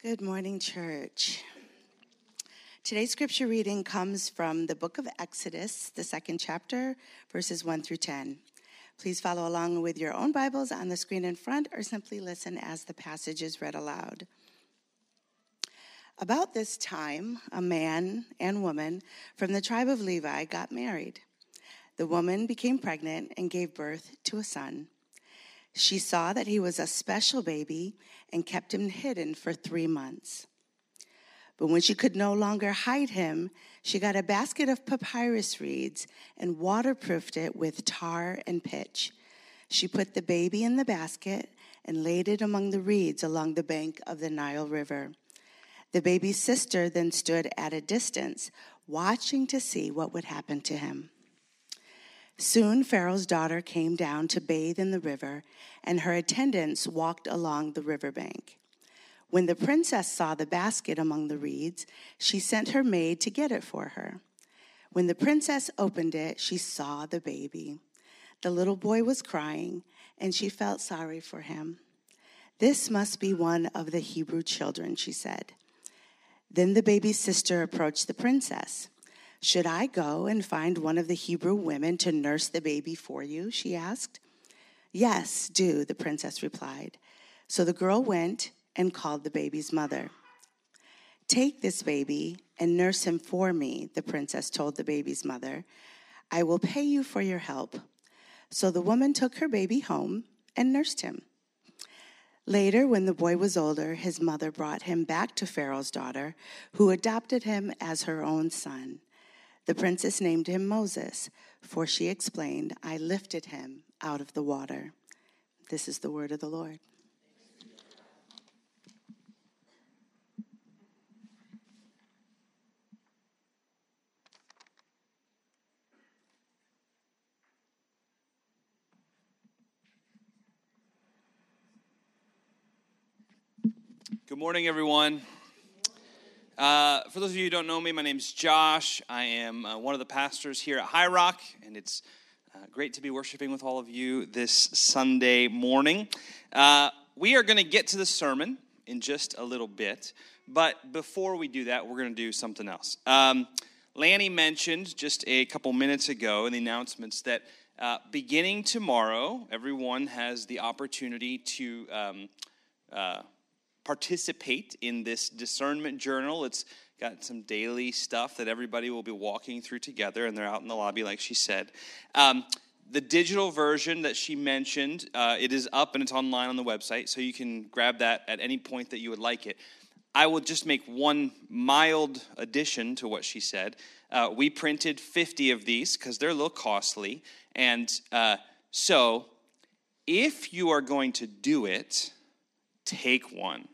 Good morning, church. Today's scripture reading comes from the book of Exodus, the second chapter, verses 1 through 10. Please follow along with your own Bibles on the screen in front or simply listen as the passage is read aloud. About this time, a man and woman from the tribe of Levi got married. The woman became pregnant and gave birth to a son. She saw that he was a special baby and kept him hidden for three months. But when she could no longer hide him, she got a basket of papyrus reeds and waterproofed it with tar and pitch. She put the baby in the basket and laid it among the reeds along the bank of the Nile River. The baby's sister then stood at a distance, watching to see what would happen to him. Soon Pharaoh's daughter came down to bathe in the river, and her attendants walked along the riverbank. When the princess saw the basket among the reeds, she sent her maid to get it for her. When the princess opened it, she saw the baby. The little boy was crying, and she felt sorry for him. This must be one of the Hebrew children, she said. Then the baby's sister approached the princess. Should I go and find one of the Hebrew women to nurse the baby for you? she asked. Yes, do, the princess replied. So the girl went and called the baby's mother. Take this baby and nurse him for me, the princess told the baby's mother. I will pay you for your help. So the woman took her baby home and nursed him. Later, when the boy was older, his mother brought him back to Pharaoh's daughter, who adopted him as her own son. The princess named him Moses, for she explained, I lifted him out of the water. This is the word of the Lord. Good morning, everyone. Uh, for those of you who don't know me, my name is Josh. I am uh, one of the pastors here at High Rock, and it's uh, great to be worshiping with all of you this Sunday morning. Uh, we are going to get to the sermon in just a little bit, but before we do that, we're going to do something else. Um, Lanny mentioned just a couple minutes ago in the announcements that uh, beginning tomorrow, everyone has the opportunity to. Um, uh, participate in this discernment journal. It's got some daily stuff that everybody will be walking through together, and they're out in the lobby, like she said. Um, the digital version that she mentioned, uh, it is up and it's online on the website, so you can grab that at any point that you would like it. I will just make one mild addition to what she said. Uh, we printed 50 of these because they're a little costly. And uh, so, if you are going to do it, take one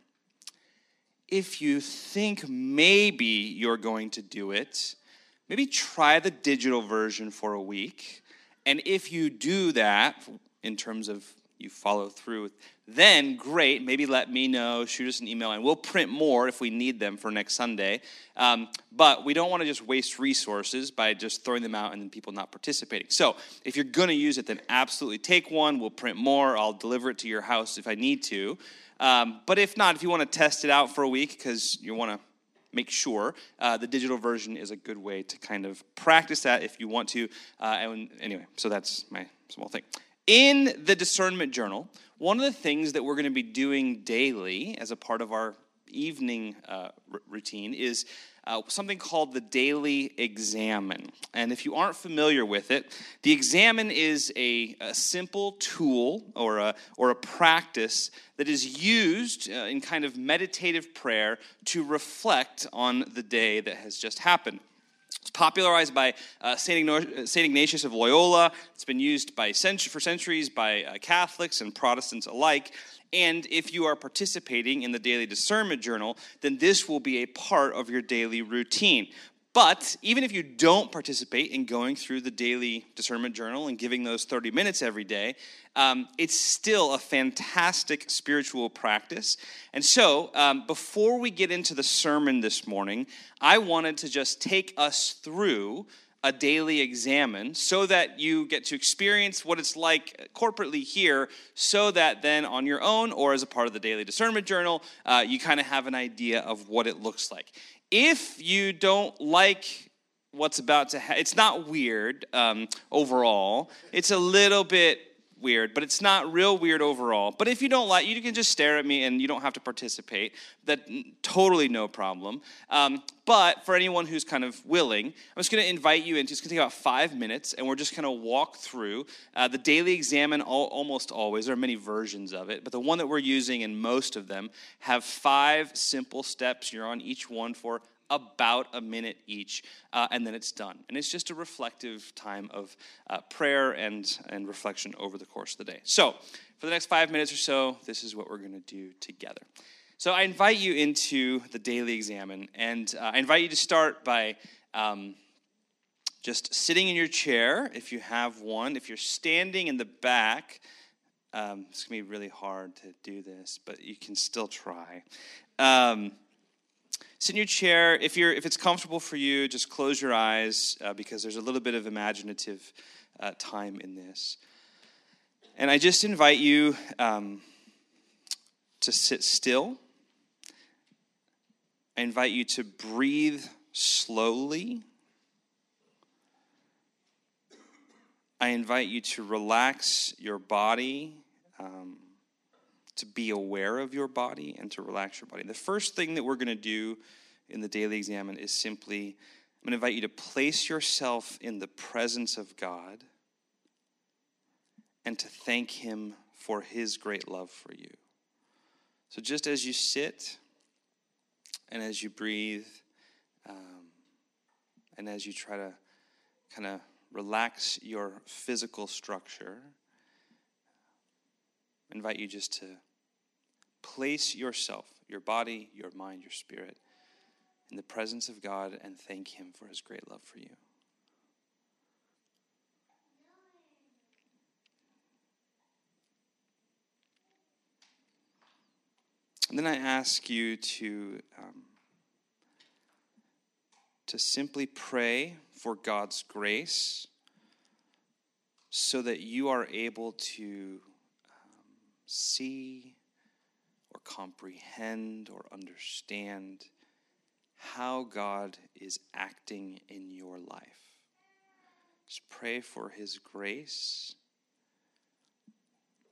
if you think maybe you're going to do it, maybe try the digital version for a week. And if you do that, in terms of you follow through, then great. Maybe let me know, shoot us an email, and we'll print more if we need them for next Sunday. Um, but we don't want to just waste resources by just throwing them out and then people not participating. So if you're going to use it, then absolutely take one. We'll print more. I'll deliver it to your house if I need to. Um, but if not, if you want to test it out for a week because you want to make sure, uh, the digital version is a good way to kind of practice that if you want to. Uh, and anyway, so that's my small thing. In the discernment journal, one of the things that we're going to be doing daily as a part of our evening uh, r- routine is uh, something called the Daily Examen. And if you aren't familiar with it, the Examen is a, a simple tool or a, or a practice that is used uh, in kind of meditative prayer to reflect on the day that has just happened. It's popularized by uh, St. Ignatius of Loyola. It's been used by cent- for centuries by uh, Catholics and Protestants alike. And if you are participating in the daily discernment journal, then this will be a part of your daily routine. But even if you don't participate in going through the daily discernment journal and giving those 30 minutes every day, um, it's still a fantastic spiritual practice. And so, um, before we get into the sermon this morning, I wanted to just take us through a daily examen so that you get to experience what it's like corporately here, so that then on your own or as a part of the daily discernment journal, uh, you kind of have an idea of what it looks like. If you don't like what's about to happen, it's not weird um, overall, it's a little bit weird, but it's not real weird overall. But if you don't like, you can just stare at me and you don't have to participate. That totally no problem. Um, but for anyone who's kind of willing, I'm just going to invite you into. It's going to take about five minutes, and we're just going to walk through uh, the daily examen. All, almost always, there are many versions of it, but the one that we're using, and most of them have five simple steps. You're on each one for about a minute each, uh, and then it's done. And it's just a reflective time of uh, prayer and, and reflection over the course of the day. So, for the next five minutes or so, this is what we're going to do together. So, I invite you into the daily examen, and uh, I invite you to start by. Um, just sitting in your chair, if you have one. If you're standing in the back, um, it's going to be really hard to do this, but you can still try. Um, sit in your chair. If, you're, if it's comfortable for you, just close your eyes uh, because there's a little bit of imaginative uh, time in this. And I just invite you um, to sit still. I invite you to breathe slowly. I invite you to relax your body. Um, to be aware of your body and to relax your body. The first thing that we're going to do in the daily examen is simply I'm going to invite you to place yourself in the presence of God and to thank Him for His great love for you. So, just as you sit and as you breathe, um, and as you try to kind of relax your physical structure, I invite you just to place yourself, your body, your mind, your spirit, in the presence of God and thank Him for His great love for you. And then I ask you to, um, to simply pray for God's grace so that you are able to see or comprehend or understand how God is acting in your life. Just pray for His grace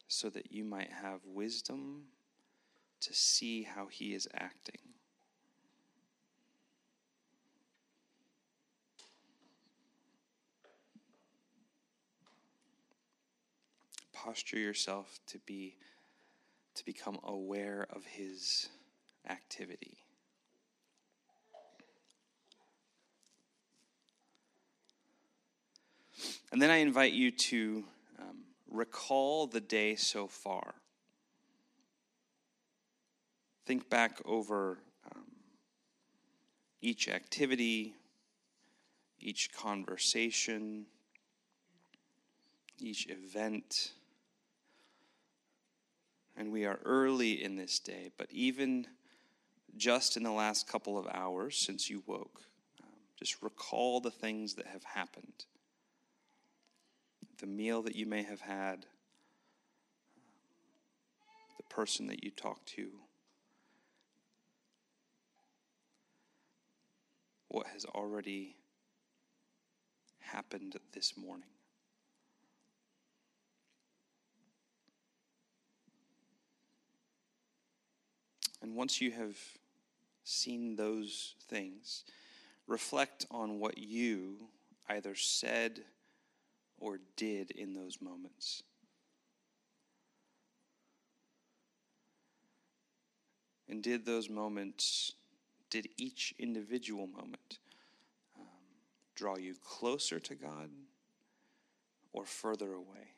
so that you might have wisdom to see how He is acting. posture yourself to be to become aware of his activity. And then I invite you to um, recall the day so far. Think back over um, each activity, each conversation, each event and we are early in this day, but even just in the last couple of hours since you woke, um, just recall the things that have happened. The meal that you may have had, the person that you talked to, what has already happened this morning. And once you have seen those things, reflect on what you either said or did in those moments. And did those moments, did each individual moment um, draw you closer to God or further away?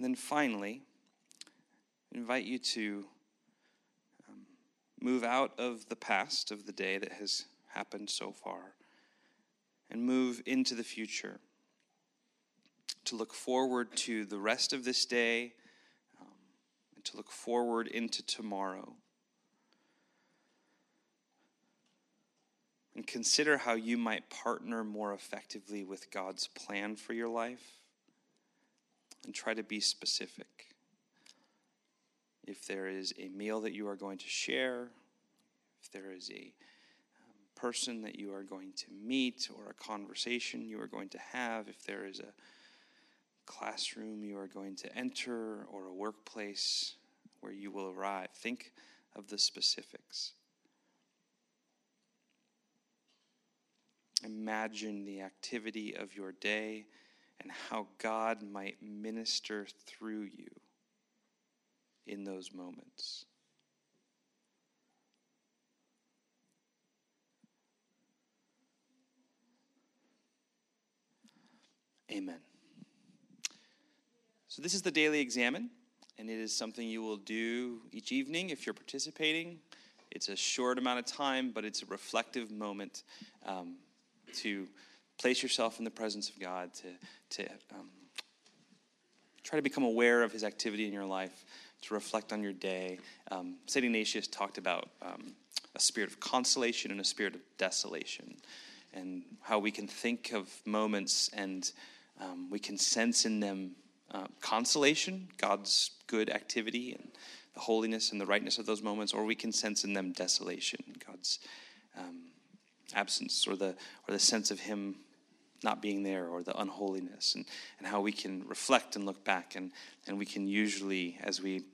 And then finally, invite you to um, move out of the past of the day that has happened so far and move into the future. To look forward to the rest of this day um, and to look forward into tomorrow. And consider how you might partner more effectively with God's plan for your life and try to be specific. If there is a meal that you are going to share, if there is a um, person that you are going to meet or a conversation you are going to have, if there is a classroom you are going to enter or a workplace where you will arrive, think of the specifics. Imagine the activity of your day and how God might minister through you in those moments. Amen. So, this is the daily examen, and it is something you will do each evening if you're participating. It's a short amount of time, but it's a reflective moment um, to place yourself in the presence of God, to, to um, try to become aware of His activity in your life, to reflect on your day. Um, St. Ignatius talked about um, a spirit of consolation and a spirit of desolation, and how we can think of moments and um, we can sense in them uh, consolation, God's good activity, and the holiness and the rightness of those moments, or we can sense in them desolation, God's um, absence, or the or the sense of Him not being there or the unholiness and, and how we can reflect and look back and, and we can usually as we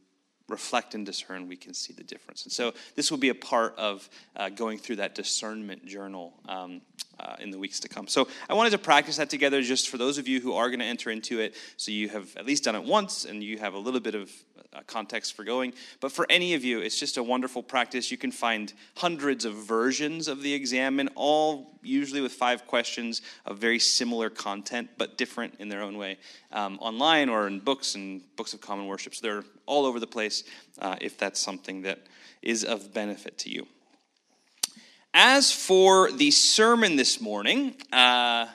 reflect and discern we can see the difference. And so this will be a part of uh, going through that discernment journal um, uh, in the weeks to come. So i wanted to practice that together just for those of you who are going to enter into it. So you have at least done it once and you have a little bit of uh, context for going. But for any of you, it's just a wonderful practice. You can find hundreds of versions of the examen, all usually with five questions of very similar content, but different in their own way, um, online or in books and books of common worship. So they're all over the place uh, if that's something that is of benefit to you. As for the sermon this morning, uh,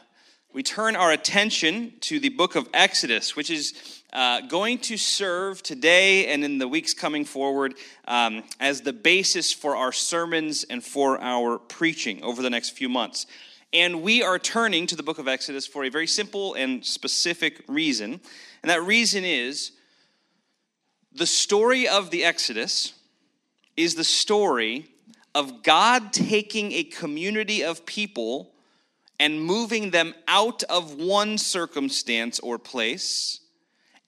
we turn our attention to the book of Exodus, which is uh, going to serve today and in the weeks coming forward um, as the basis for our sermons and for our preaching over the next few months. And we are turning to the book of Exodus for a very simple and specific reason. And that reason is the story of the Exodus is the story of God taking a community of people and moving them out of one circumstance or place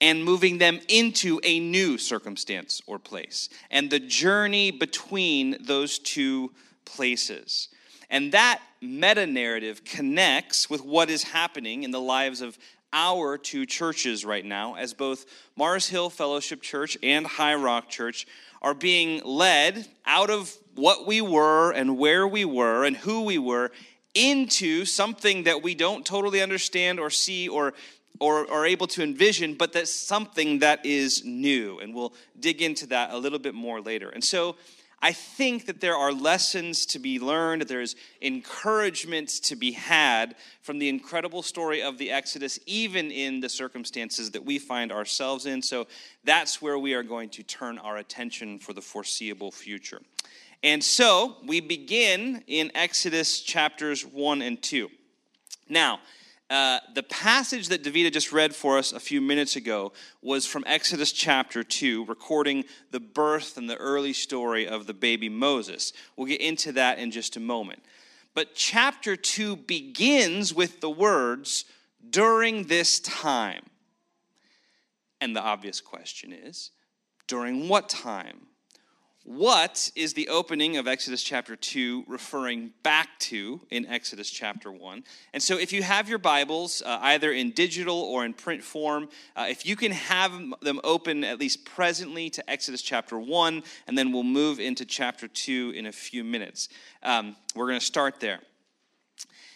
and moving them into a new circumstance or place, and the journey between those two places. And that meta narrative connects with what is happening in the lives of our two churches right now, as both Mars Hill Fellowship Church and High Rock Church are being led out of what we were and where we were and who we were into something that we don't totally understand or see or or are able to envision, but that's something that is new. And we'll dig into that a little bit more later. And so I think that there are lessons to be learned, there's encouragement to be had from the incredible story of the Exodus, even in the circumstances that we find ourselves in. So that's where we are going to turn our attention for the foreseeable future. And so we begin in Exodus chapters 1 and 2. Now, uh, the passage that Davida just read for us a few minutes ago was from Exodus chapter 2, recording the birth and the early story of the baby Moses. We'll get into that in just a moment. But chapter 2 begins with the words, during this time. And the obvious question is, during what time? What is the opening of Exodus chapter 2 referring back to in Exodus chapter 1? And so, if you have your Bibles, uh, either in digital or in print form, uh, if you can have them open at least presently to Exodus chapter 1, and then we'll move into chapter 2 in a few minutes. Um, we're going to start there.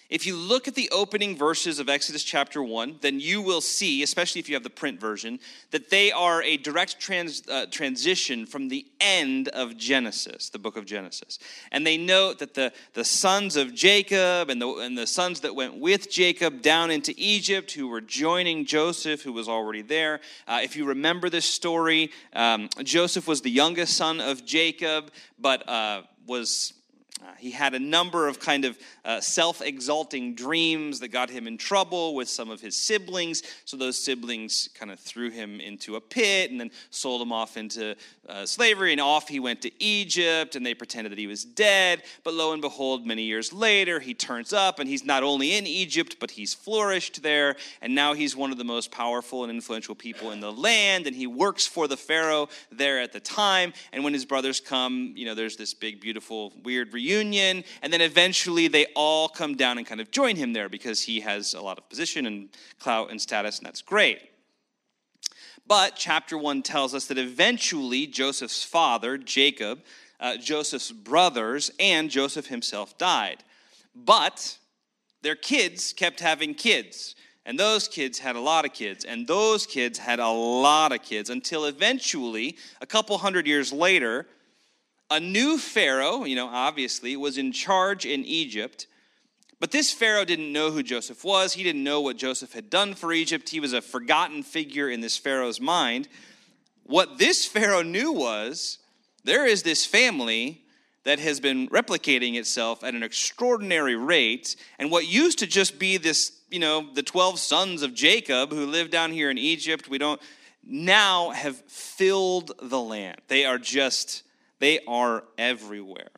If you look at the opening verses of Exodus chapter 1, then you will see, especially if you have the print version, that they are a direct trans, uh, transition from the end of Genesis, the book of Genesis. And they note that the, the sons of Jacob and the, and the sons that went with Jacob down into Egypt, who were joining Joseph, who was already there. Uh, if you remember this story, um, Joseph was the youngest son of Jacob, but uh, was uh, he had a number of kind of uh, self exalting dreams that got him in trouble with some of his siblings. So those siblings kind of threw him into a pit and then sold him off into uh, slavery. And off he went to Egypt and they pretended that he was dead. But lo and behold, many years later, he turns up and he's not only in Egypt, but he's flourished there. And now he's one of the most powerful and influential people in the land. And he works for the Pharaoh there at the time. And when his brothers come, you know, there's this big, beautiful, weird reunion and then eventually they all come down and kind of join him there because he has a lot of position and clout and status, and that's great. But chapter 1 tells us that eventually Joseph's father, Jacob, uh, Joseph's brothers, and Joseph himself died. But their kids kept having kids. And those kids had a lot of kids. And those kids had a lot of kids until eventually, a couple hundred years later, a new Pharaoh, you know, obviously, was in charge in Egypt. But this Pharaoh didn't know who Joseph was. He didn't know what Joseph had done for Egypt. He was a forgotten figure in this Pharaoh's mind. What this Pharaoh knew was there is this family that has been replicating itself at an extraordinary rate. And what used to just be this, you know, the 12 sons of Jacob who lived down here in Egypt, we don't now have filled the land. They are just they are everywhere.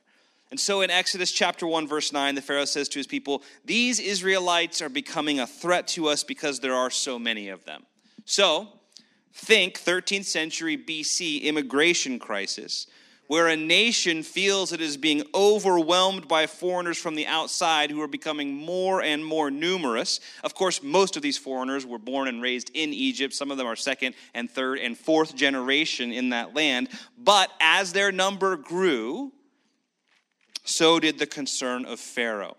And so in Exodus chapter 1, verse 9, the Pharaoh says to his people, These Israelites are becoming a threat to us because there are so many of them. So think 13th century BC immigration crisis where a nation feels it is being overwhelmed by foreigners from the outside who are becoming more and more numerous. Of course, most of these foreigners were born and raised in Egypt. Some of them are second and third and fourth generation in that land. But as their number grew, so did the concern of Pharaoh.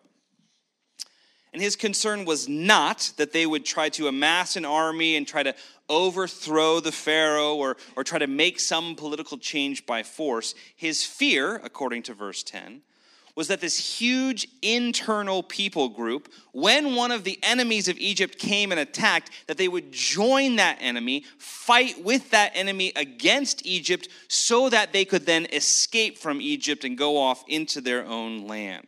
And his concern was not that they would try to amass an army and try to overthrow the Pharaoh or, or try to make some political change by force. His fear, according to verse 10, was that this huge internal people group, when one of the enemies of Egypt came and attacked, that they would join that enemy, fight with that enemy against Egypt, so that they could then escape from Egypt and go off into their own land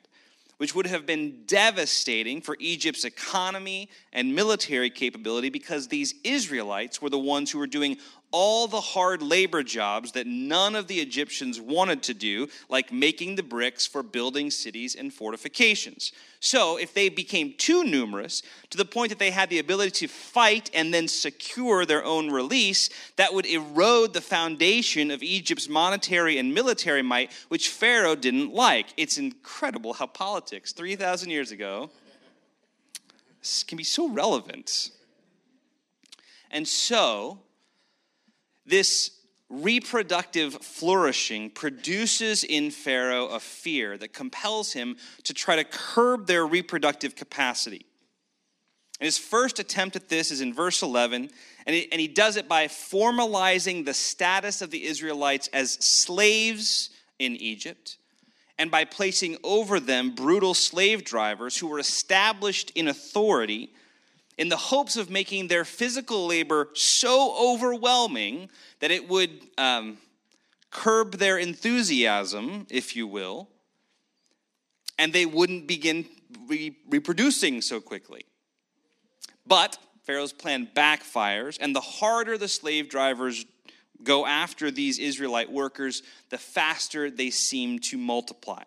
which would have been devastating for Egypt's economy and military capability because these Israelites were the ones who were doing all the hard labor jobs that none of the Egyptians wanted to do, like making the bricks for building cities and fortifications. So, if they became too numerous to the point that they had the ability to fight and then secure their own release, that would erode the foundation of Egypt's monetary and military might, which Pharaoh didn't like. It's incredible how politics 3,000 years ago can be so relevant. And so, this reproductive flourishing produces in Pharaoh a fear that compels him to try to curb their reproductive capacity. And his first attempt at this is in verse 11, and and he does it by formalizing the status of the Israelites as slaves in Egypt and by placing over them brutal slave drivers who were established in authority in the hopes of making their physical labor so overwhelming that it would um, curb their enthusiasm, if you will, and they wouldn't begin re- reproducing so quickly. But Pharaoh's plan backfires, and the harder the slave drivers go after these Israelite workers, the faster they seem to multiply.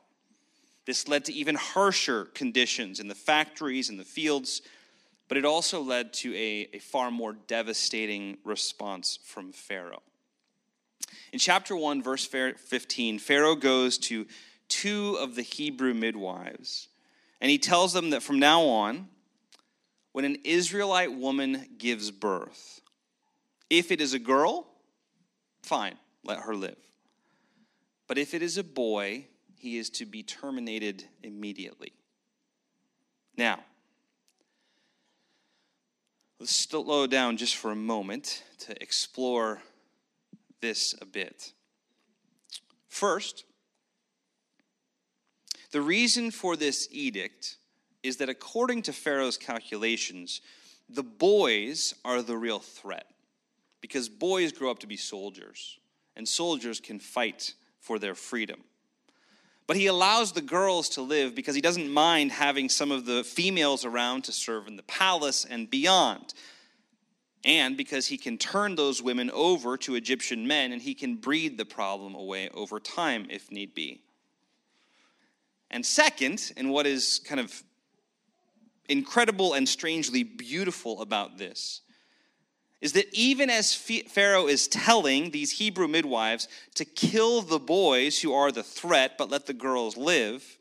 This led to even harsher conditions in the factories and the fields but it also led to a, a far more devastating response from Pharaoh. In chapter 1, verse 15, Pharaoh goes to two of the Hebrew midwives, and he tells them that from now on, when an Israelite woman gives birth, if it is a girl, fine, let her live. But if it is a boy, he is to be terminated immediately. Now, let's slow down just for a moment to explore this a bit. First, the reason for this edict is that according to Pharaoh's calculations, the boys are the real threat because boys grow up to be soldiers, and soldiers can fight for their freedom. But he allows the girls to live because he doesn't mind having some of the females around to serve in the palace and beyond. And because he can turn those women over to Egyptian men and he can breed the problem away over time if need be. And second, and what is kind of incredible and strangely beautiful about this is that even as Pharaoh is telling these Hebrew midwives to kill the boys who are the threat, but let the girls live,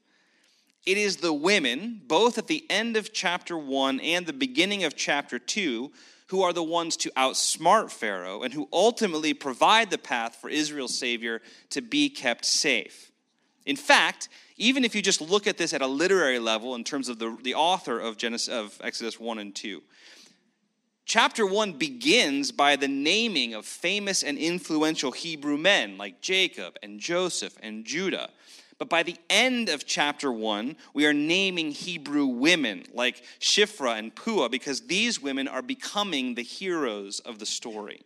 it is the women, both at the end of chapter 1 and the beginning of chapter 2, who are the ones to outsmart Pharaoh and who ultimately provide the path for Israel's Savior to be kept safe. In fact, even if you just look at this at a literary level in terms of the, the author of, Genesis, of Exodus 1 and 2, chapter 1 begins by the naming of famous and influential Hebrew men like Jacob and Joseph and Judah. But by the end of chapter 1, we are naming Hebrew women like Shiphrah and Puah because these women are becoming the heroes of the story.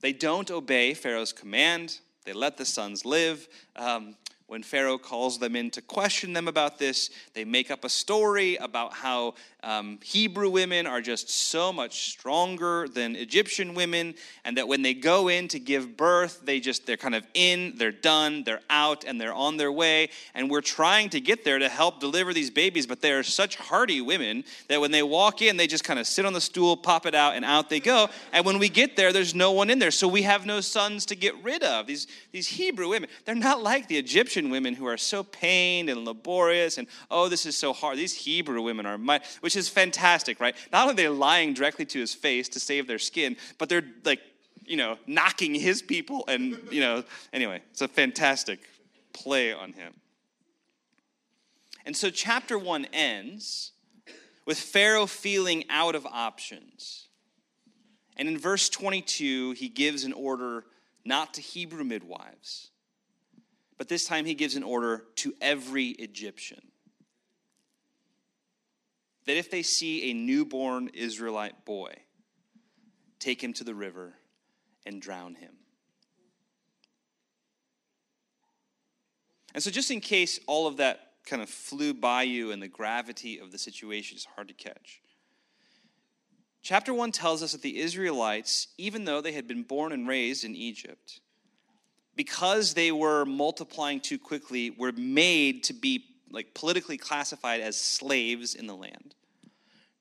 They don't obey Pharaoh's command, they let the sons live. Um, when Pharaoh calls them in to question them about this, they make up a story about how um, Hebrew women are just so much stronger than Egyptian women, and that when they go in to give birth, they just, they're kind of in, they're done, they're out, and they're on their way. And we're trying to get there to help deliver these babies, but they are such hardy women that when they walk in, they just kind of sit on the stool, pop it out, and out they go. And when we get there, there's no one in there. So we have no sons to get rid of. These, these Hebrew women, they're not like the Egyptian women who are so pained and laborious, and oh, this is so hard. These Hebrew women are, my, which which is fantastic, right? Not only are they lying directly to his face to save their skin, but they're like, you know, knocking his people. And, you know, anyway, it's a fantastic play on him. And so chapter one ends with Pharaoh feeling out of options. And in verse 22, he gives an order not to Hebrew midwives, but this time he gives an order to every Egyptian that if they see a newborn Israelite boy, take him to the river and drown him. And so, just in case all of that kind of flew by you and the gravity of the situation is hard to catch, chapter 1 tells us that the Israelites, even though they had been born and raised in Egypt, because they were multiplying too quickly, were made to be like politically classified as slaves in the land.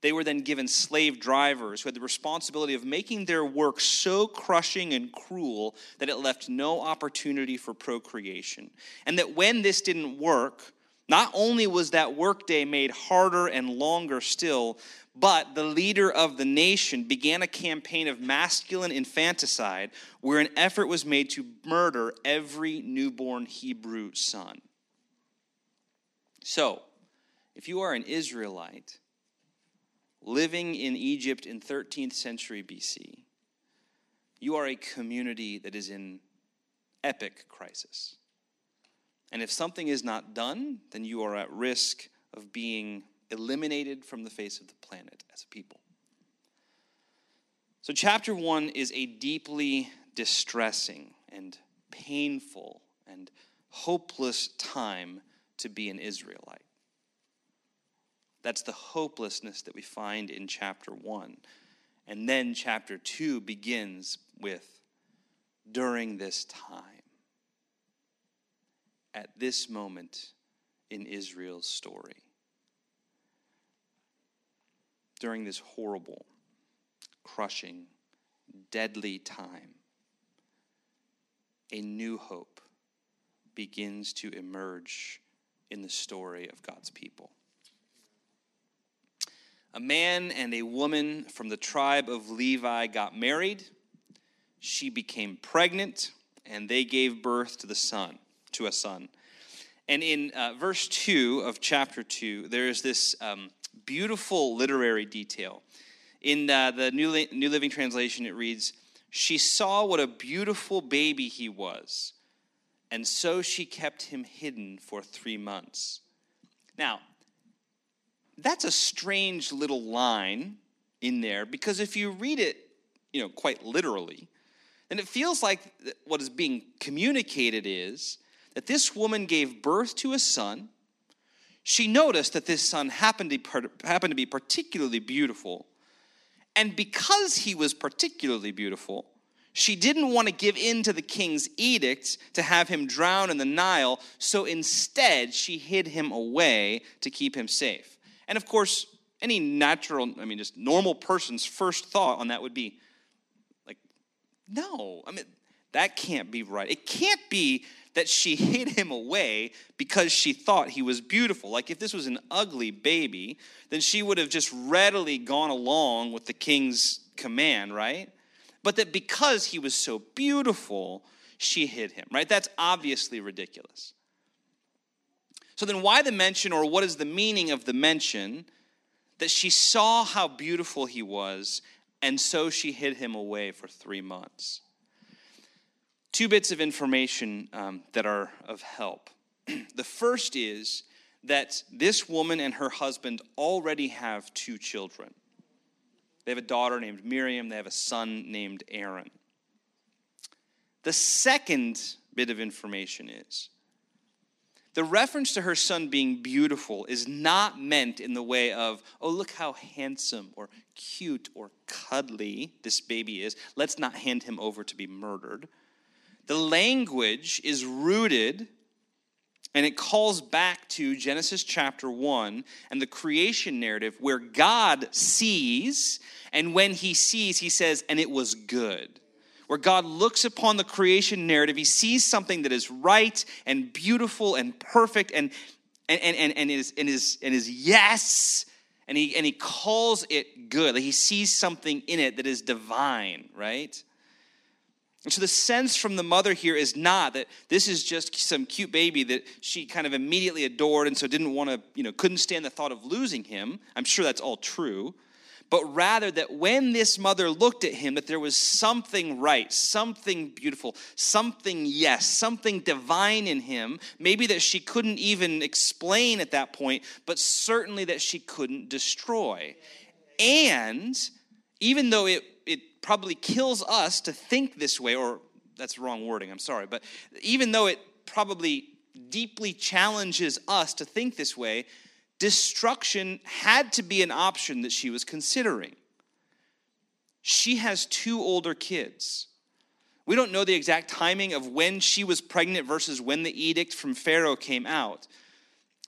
They were then given slave drivers who had the responsibility of making their work so crushing and cruel that it left no opportunity for procreation. And that when this didn't work, not only was that workday made harder and longer still, but the leader of the nation began a campaign of masculine infanticide where an effort was made to murder every newborn Hebrew son. So, if you are an Israelite living in Egypt in 13th century BC, you are a community that is in epic crisis. And if something is not done, then you are at risk of being eliminated from the face of the planet as a people. So, chapter one is a deeply distressing and painful and hopeless time to be an Israelite. That's the hopelessness that we find in chapter 1. And then chapter 2 begins with during this time, at this moment in Israel's story. During this horrible, crushing, deadly time, a new hope begins to emerge in the story of God's people. A man and a woman from the tribe of Levi got married. She became pregnant, and they gave birth to the son, to a son. And in uh, verse 2 of chapter 2, there is this um, beautiful literary detail. In uh, the New, Li- New Living Translation, it reads, She saw what a beautiful baby he was, and so she kept him hidden for three months. Now, that's a strange little line in there because if you read it, you know, quite literally, then it feels like what is being communicated is that this woman gave birth to a son. She noticed that this son happened to, happened to be particularly beautiful. And because he was particularly beautiful, she didn't want to give in to the king's edict to have him drown in the Nile, so instead she hid him away to keep him safe. And of course, any natural, I mean, just normal person's first thought on that would be like, no, I mean, that can't be right. It can't be that she hid him away because she thought he was beautiful. Like if this was an ugly baby, then she would have just readily gone along with the king's command, right? But that because he was so beautiful, she hid him, right? That's obviously ridiculous. So then, why the mention, or what is the meaning of the mention that she saw how beautiful he was, and so she hid him away for three months? two bits of information um, that are of help. the first is that this woman and her husband already have two children. They have a daughter named Miriam, they have a son named Aaron. The second bit of information is the reference to her son being beautiful is not meant in the way of, oh, look how handsome or cute or cuddly this baby is. Let's not hand him over to be murdered. The language is rooted and it calls back to Genesis chapter 1 and the creation narrative where God sees, and when he sees, he says, and it was good. Where God looks upon the creation narrative, he sees something that is right and beautiful and perfect and, and, and, and, and, is, and, is, and is yes, and he, and he calls it good. Like he sees something in it that is divine, right? And so the sense from the mother here is not that this is just some cute baby that she kind of immediately adored and so didn't want to, you know, couldn't stand the thought of losing him. I'm sure that's all true. But rather that when this mother looked at him, that there was something right, something beautiful, something yes, something divine in him, maybe that she couldn't even explain at that point, but certainly that she couldn't destroy. And even though it probably kills us to think this way, or that's wrong wording, I'm sorry, but even though it probably deeply challenges us to think this way, destruction had to be an option that she was considering. She has two older kids. We don't know the exact timing of when she was pregnant versus when the edict from Pharaoh came out.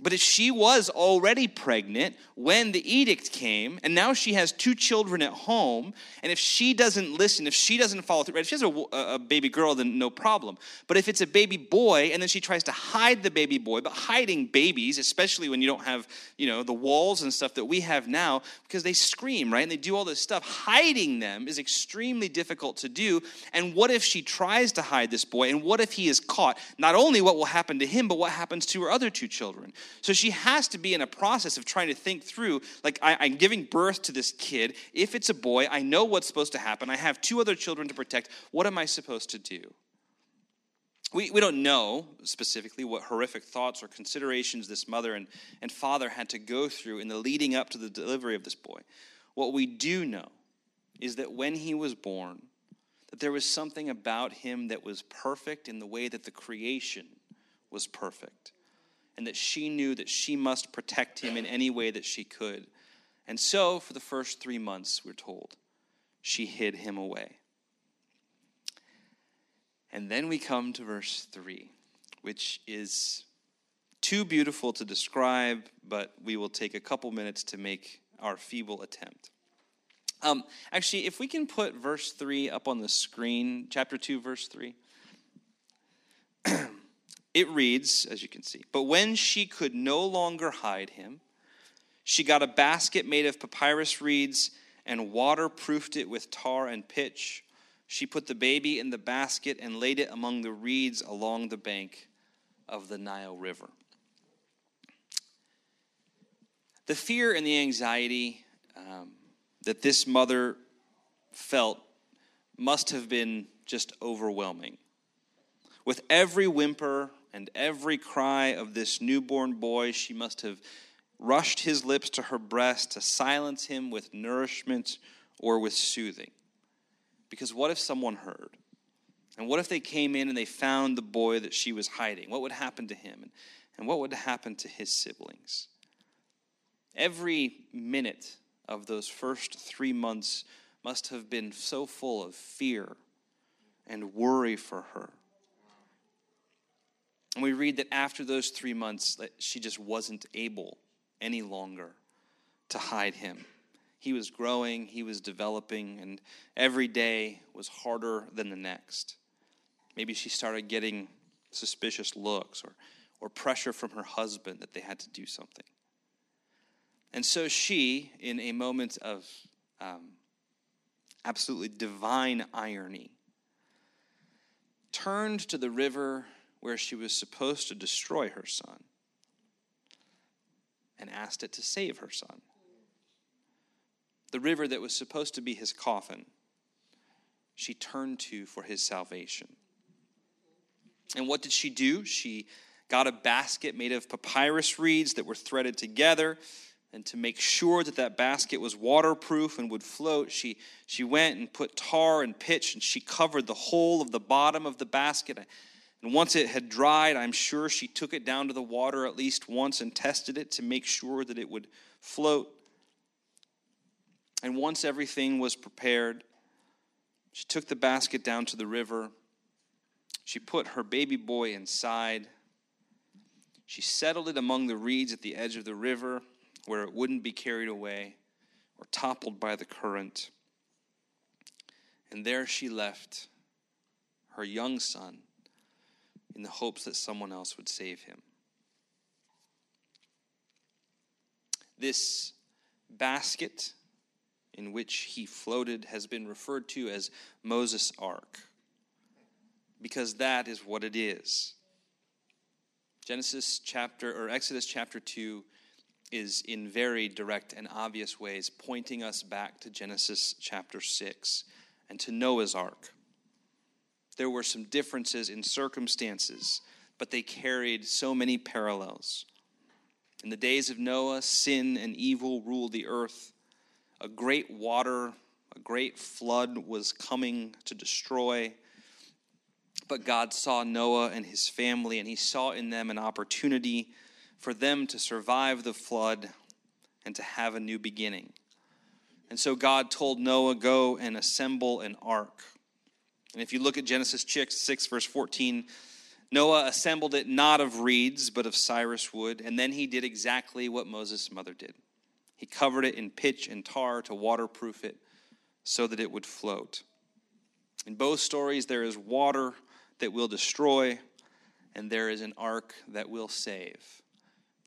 But if she was already pregnant when the edict came, and now she has two children at home, and if she doesn't listen, if she doesn't follow through, if she has a, a, baby girl, then no problem. But if it's a baby boy, and then she tries to hide the baby boy, but hiding babies, especially when you don't have, you know, the walls and stuff that we have now, because they scream, right, and they do all this stuff, hiding them is extremely difficult to do. And what if she tries to hide this boy, and what if he is caught? Not only what will happen to him, but what happens to her other two children? So she has to be in a process of trying to think through like, I, am giving birth to this kid. If it's a boy, I know what's supposed to happen. I have two other children to protect. What am I supposed to do? We, we don't know specifically what horrific thoughts or considerations this mother and, and father had to go through in the leading up to the delivery of this boy. What we do know is that when he was born, that there was something about him that was perfect in the way that the creation was perfect and that she knew that she must protect him in any way that she could. And so, for the first three months, we're told, she hid him away. And then we come to verse 3, which is too beautiful to describe, but we will take a couple minutes to make our feeble attempt. Um, actually, if we can put verse 3 up on the screen, chapter 2, verse 3. It reads, as you can see, but when she could no longer hide him, she got a basket made of papyrus reeds and waterproofed it with tar and pitch. She put the baby in the basket and laid it among the reeds along the bank of the Nile River. The fear and the anxiety um, that this mother felt must have been just overwhelming. With every whimper and every cry of this newborn boy, she must have rushed his lips to her breast to silence him with nourishment or with soothing. Because what if someone heard? And what if they came in and they found the boy that she was hiding? What would happen to him? And what would happen to his siblings? Every minute of those first three months must have been so full of fear and worry for her. And we read that after those three months, that she just wasn't able any longer to hide him. He was growing, he was developing, and every day was harder than the next. Maybe she started getting suspicious looks or, or pressure from her husband that they had to do something. And so she, in a moment of um, absolutely divine irony, turned to the river where she was supposed to destroy her son and asked it to save her son. The river that was supposed to be his coffin, she turned to for his salvation. And what did she do? She got a basket made of papyrus reeds that were threaded together. And to make sure that that basket was waterproof and would float, she, she went and put tar and pitch and she covered the whole of the bottom of the basket. And once it had dried, I'm sure she took it down to the water at least once and tested it to make sure that it would float. And once everything was prepared, she took the basket down to the river she put her baby boy inside. She settled it among the reeds at the edge of the river where it wouldn't be carried away or toppled by the current. And there she left her young son in the hopes that someone else would save him. This basket in which he floated has been referred to as Moses' ark because that is what it is. Genesis chapter or Exodus chapter 2 is in very direct and obvious ways pointing us back to Genesis chapter 6 and to Noah's ark. There were some differences in circumstances, but they carried so many parallels. In the days of Noah, sin and evil ruled the earth. A great water, a great flood was coming to destroy but God saw Noah and his family, and he saw in them an opportunity for them to survive the flood and to have a new beginning. And so God told Noah, Go and assemble an ark. And if you look at Genesis 6, verse 14, Noah assembled it not of reeds, but of cypress wood. And then he did exactly what Moses' mother did he covered it in pitch and tar to waterproof it so that it would float. In both stories, there is water that will destroy, and there is an ark that will save.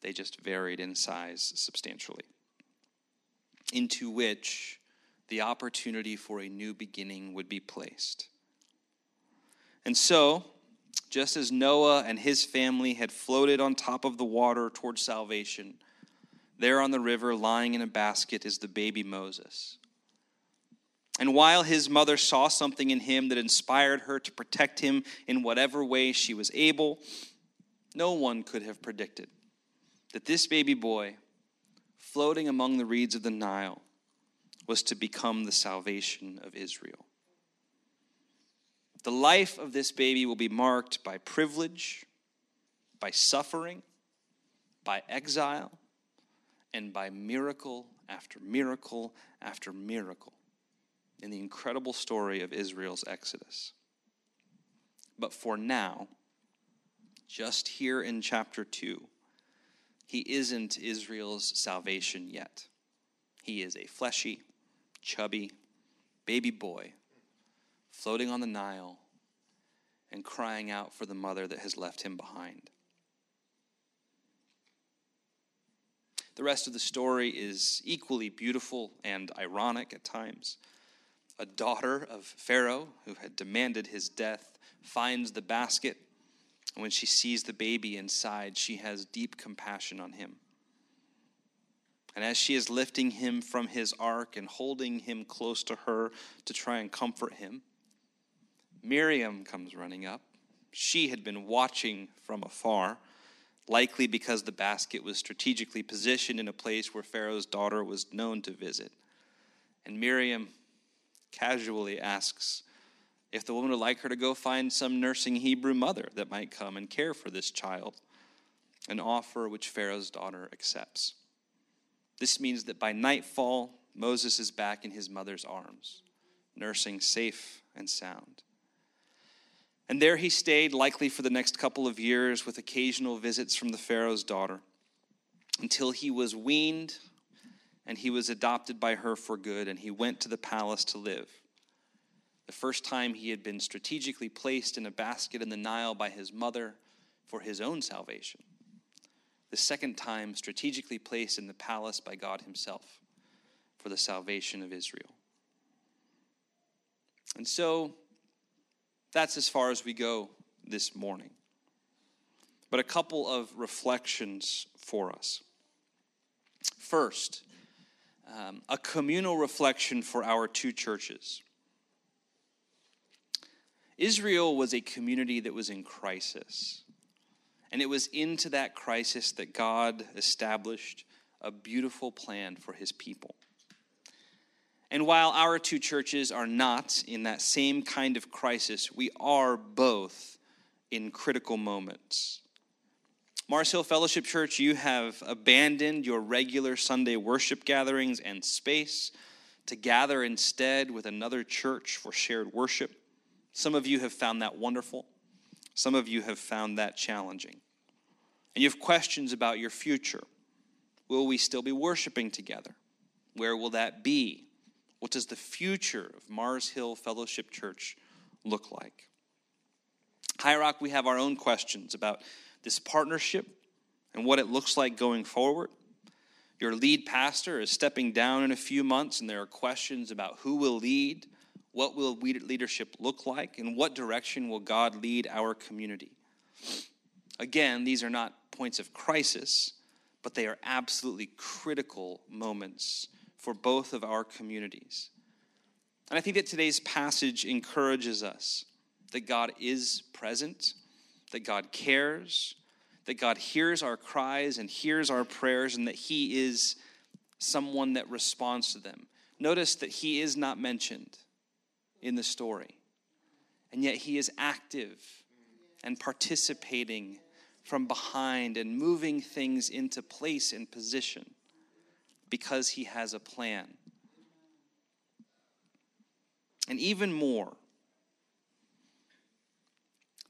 They just varied in size substantially. Into which the opportunity for a new beginning would be placed. And so, just as Noah and his family had floated on top of the water towards salvation, there on the river, lying in a basket, is the baby Moses. And while his mother saw something in him that inspired her to protect him in whatever way she was able, no one could have predicted that this baby boy, floating among the reeds of the Nile, was to become the salvation of Israel. The life of this baby will be marked by privilege, by suffering, by exile, and by miracle after miracle after miracle in the incredible story of Israel's exodus. But for now, just here in chapter 2, he isn't Israel's salvation yet. He is a fleshy, chubby baby boy floating on the Nile and crying out for the mother that has left him behind. The rest of the story is equally beautiful and ironic at times a daughter of Pharaoh who had demanded his death, finds the basket. And when she sees the baby inside, she has deep compassion on him. And as she is lifting him from his ark and holding him close to her to try and comfort him, Miriam comes running up. She had been watching from afar, likely because the basket was strategically positioned in a place where Pharaoh's daughter was known to visit. And Miriam casually asks if the woman would like her to go find some nursing Hebrew mother that might come and care for this child, an offer which Pharaoh's daughter accepts. This means that by nightfall, Moses is back in his mother's arms, nursing safe and sound. And there he stayed, likely for the next couple of years, with occasional visits from the Pharaoh's daughter, until he was weaned and he was adopted by her for good, and he went to the palace to live. The first time he had been strategically placed in a basket in the Nile by his mother for his own salvation. The second time, strategically placed in the palace by God Himself for the salvation of Israel. And so, that's as far as we go this morning. But a couple of reflections for us. First, um, a communal reflection for our two churches. Israel was a community that was in crisis. And it was into that crisis that God established a beautiful plan for his people. And while our two churches are not in that same kind of crisis, we are both in critical moments. Mars Hill Fellowship Church, you have abandoned your regular Sunday worship gatherings and space to gather instead with another church for shared worship. Some of you have found that wonderful. Some of you have found that challenging. And you have questions about your future. Will we still be worshiping together? Where will that be? What does the future of Mars Hill Fellowship Church look like? High Rock, we have our own questions about this partnership and what it looks like going forward. Your lead pastor is stepping down in a few months, and there are questions about who will lead, what will leadership look like, and what direction will God lead our community. Again, these are not points of crisis, but they are absolutely critical moments for both of our communities. And I think that today's passage encourages us that God is present that God cares, that God hears our cries and hears our prayers, and that He is someone that responds to them. Notice that He is not mentioned in the story, and yet He is active and participating from behind and moving things into place and position because He has a plan. And even more,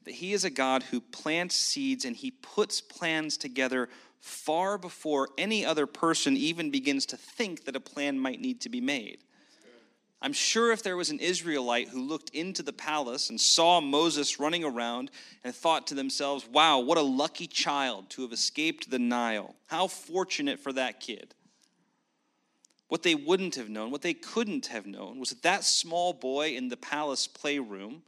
that He is a God who plants seeds and He puts plans together far before any other person even begins to think that a plan might need to be made. I'm sure if there was an Israelite who looked into the palace and saw Moses running around and thought to themselves, wow, what a lucky child to have escaped the Nile. How fortunate for that kid. What they wouldn't have known, what they couldn't have known, was that that small boy in the palace playroom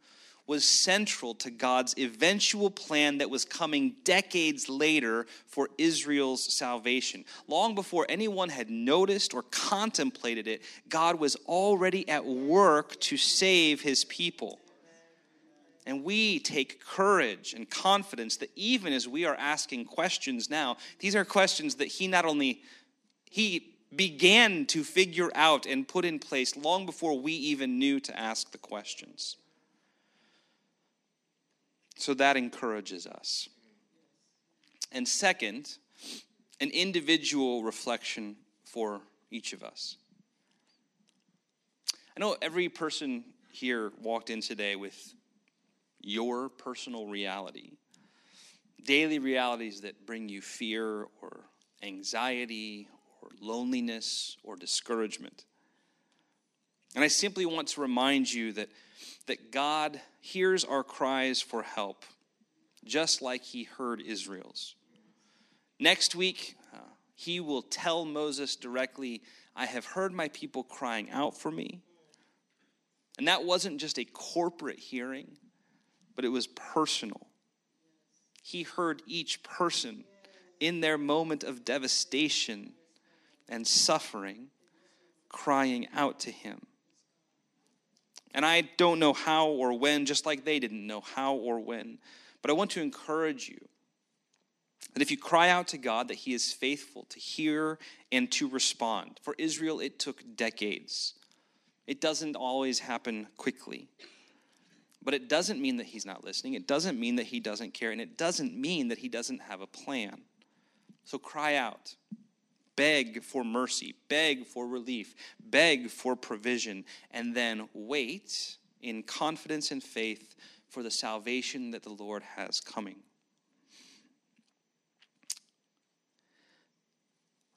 was central to God's eventual plan that was coming decades later for Israel's salvation. Long before anyone had noticed or contemplated it, God was already at work to save his people. And we take courage and confidence that even as we are asking questions now, these are questions that he not only he began to figure out and put in place long before we even knew to ask the questions. So that encourages us. And second, an individual reflection for each of us. I know every person here walked in today with your personal reality, daily realities that bring you fear or anxiety loneliness or discouragement. And I simply want to remind you that that God hears our cries for help, just like he heard Israel's. Next week, uh, he will tell Moses directly, I have heard my people crying out for me. And that wasn't just a corporate hearing, but it was personal. He heard each person in their moment of devastation and suffering, crying out to him. And I don't know how or when, just like they didn't know how or when, but I want to encourage you that if you cry out to God, that He is faithful to hear and to respond. For Israel, it took decades. It doesn't always happen quickly. But it doesn't mean that He's not listening. It doesn't mean that He doesn't care. And it doesn't mean that He doesn't have a plan. So cry out. Beg for mercy. Beg for relief. Beg for provision. And then wait in confidence and faith for the salvation that the Lord has coming.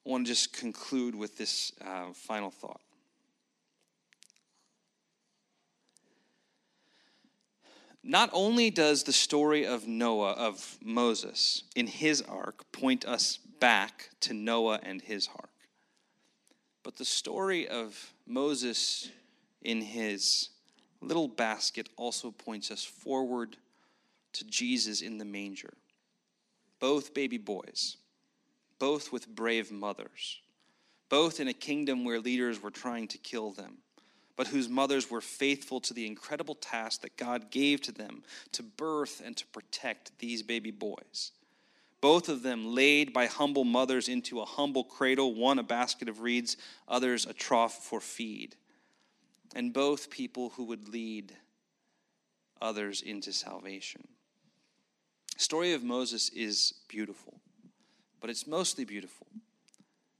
I want to just conclude with this uh, final thought. Not only does the story of Noah, of Moses, in his ark point us back to Noah and his ark, but the story of Moses in his little basket also points us forward to Jesus in the manger. Both baby boys both with brave mothers, both in a kingdom where leaders were trying to kill them, but whose mothers were faithful to the incredible task that God gave to them to birth and to protect these baby boys. Both of them laid by humble mothers into a humble cradle, one a basket of reeds, others a trough for feed. And both people who would lead others into salvation. The story of Moses is beautiful but it's mostly beautiful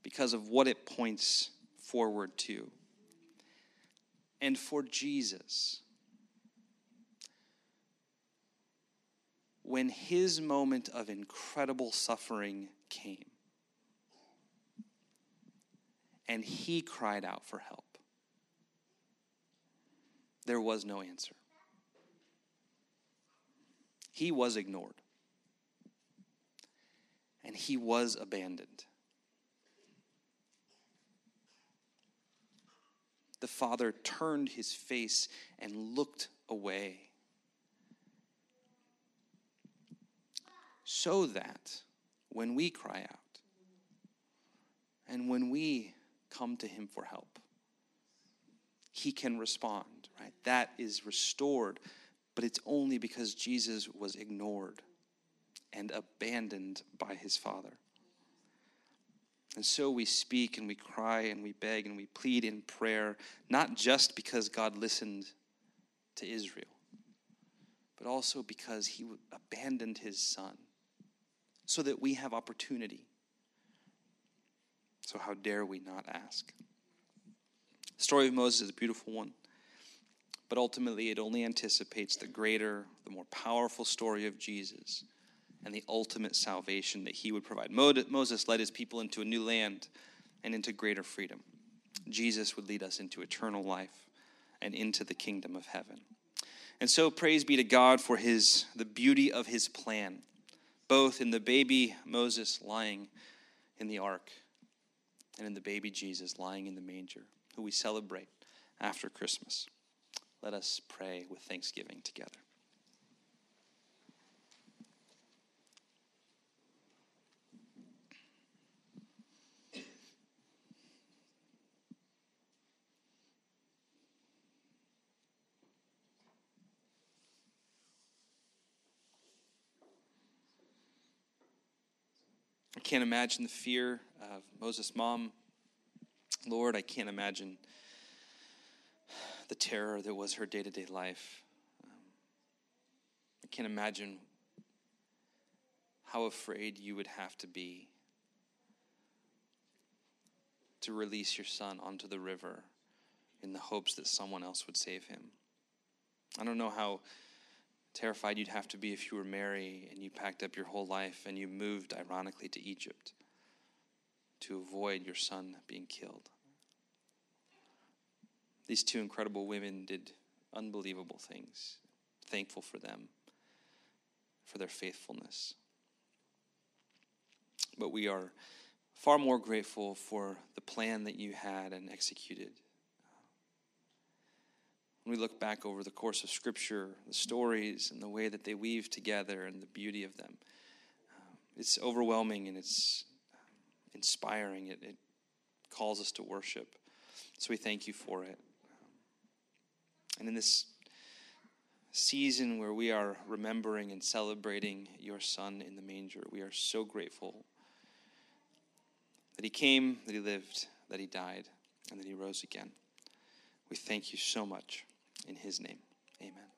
because of what it points forward to. And for Jesus, when his moment of incredible suffering came, and he cried out for help, there was no answer. He was ignored and he was abandoned. The father turned his face and looked away. So that when we cry out and when we come to him for help, he can respond, right? That is restored, but it's only because Jesus was ignored and abandoned by his Father. And so we speak and we cry and we beg and we plead in prayer, not just because God listened to Israel, but also because he abandoned his son so that we have opportunity. So, how dare we not ask? The story of Moses is a beautiful one, but ultimately it only anticipates the greater, the more powerful story of Jesus and the ultimate salvation that he would provide. Moses led his people into a new land and into greater freedom. Jesus would lead us into eternal life and into the kingdom of heaven. And so praise be to God for his the beauty of his plan, both in the baby Moses lying in the ark and in the baby Jesus lying in the manger, who we celebrate after Christmas. Let us pray with thanksgiving together. Can't imagine the fear of Moses' mom. Lord, I can't imagine the terror that was her day to day life. Um, I can't imagine how afraid you would have to be to release your son onto the river in the hopes that someone else would save him. I don't know how terrified you'd have to be if you were Mary and you packed up your whole life and you moved, ironically, to Egypt to avoid your son being killed. These two incredible women did unbelievable things. Thankful for them, for their faithfulness. But we are far more grateful for the plan that you had and executed when we look back over the course of Scripture, the stories and the way that they weave together and the beauty of them, uh, it's overwhelming and it's um, inspiring. It, it calls us to worship. So we thank you for it. And in this season where we are remembering and celebrating your son in the manger, we are so grateful that he came, that he lived, that he died, and that he rose again. We thank you so much. In his name, amen.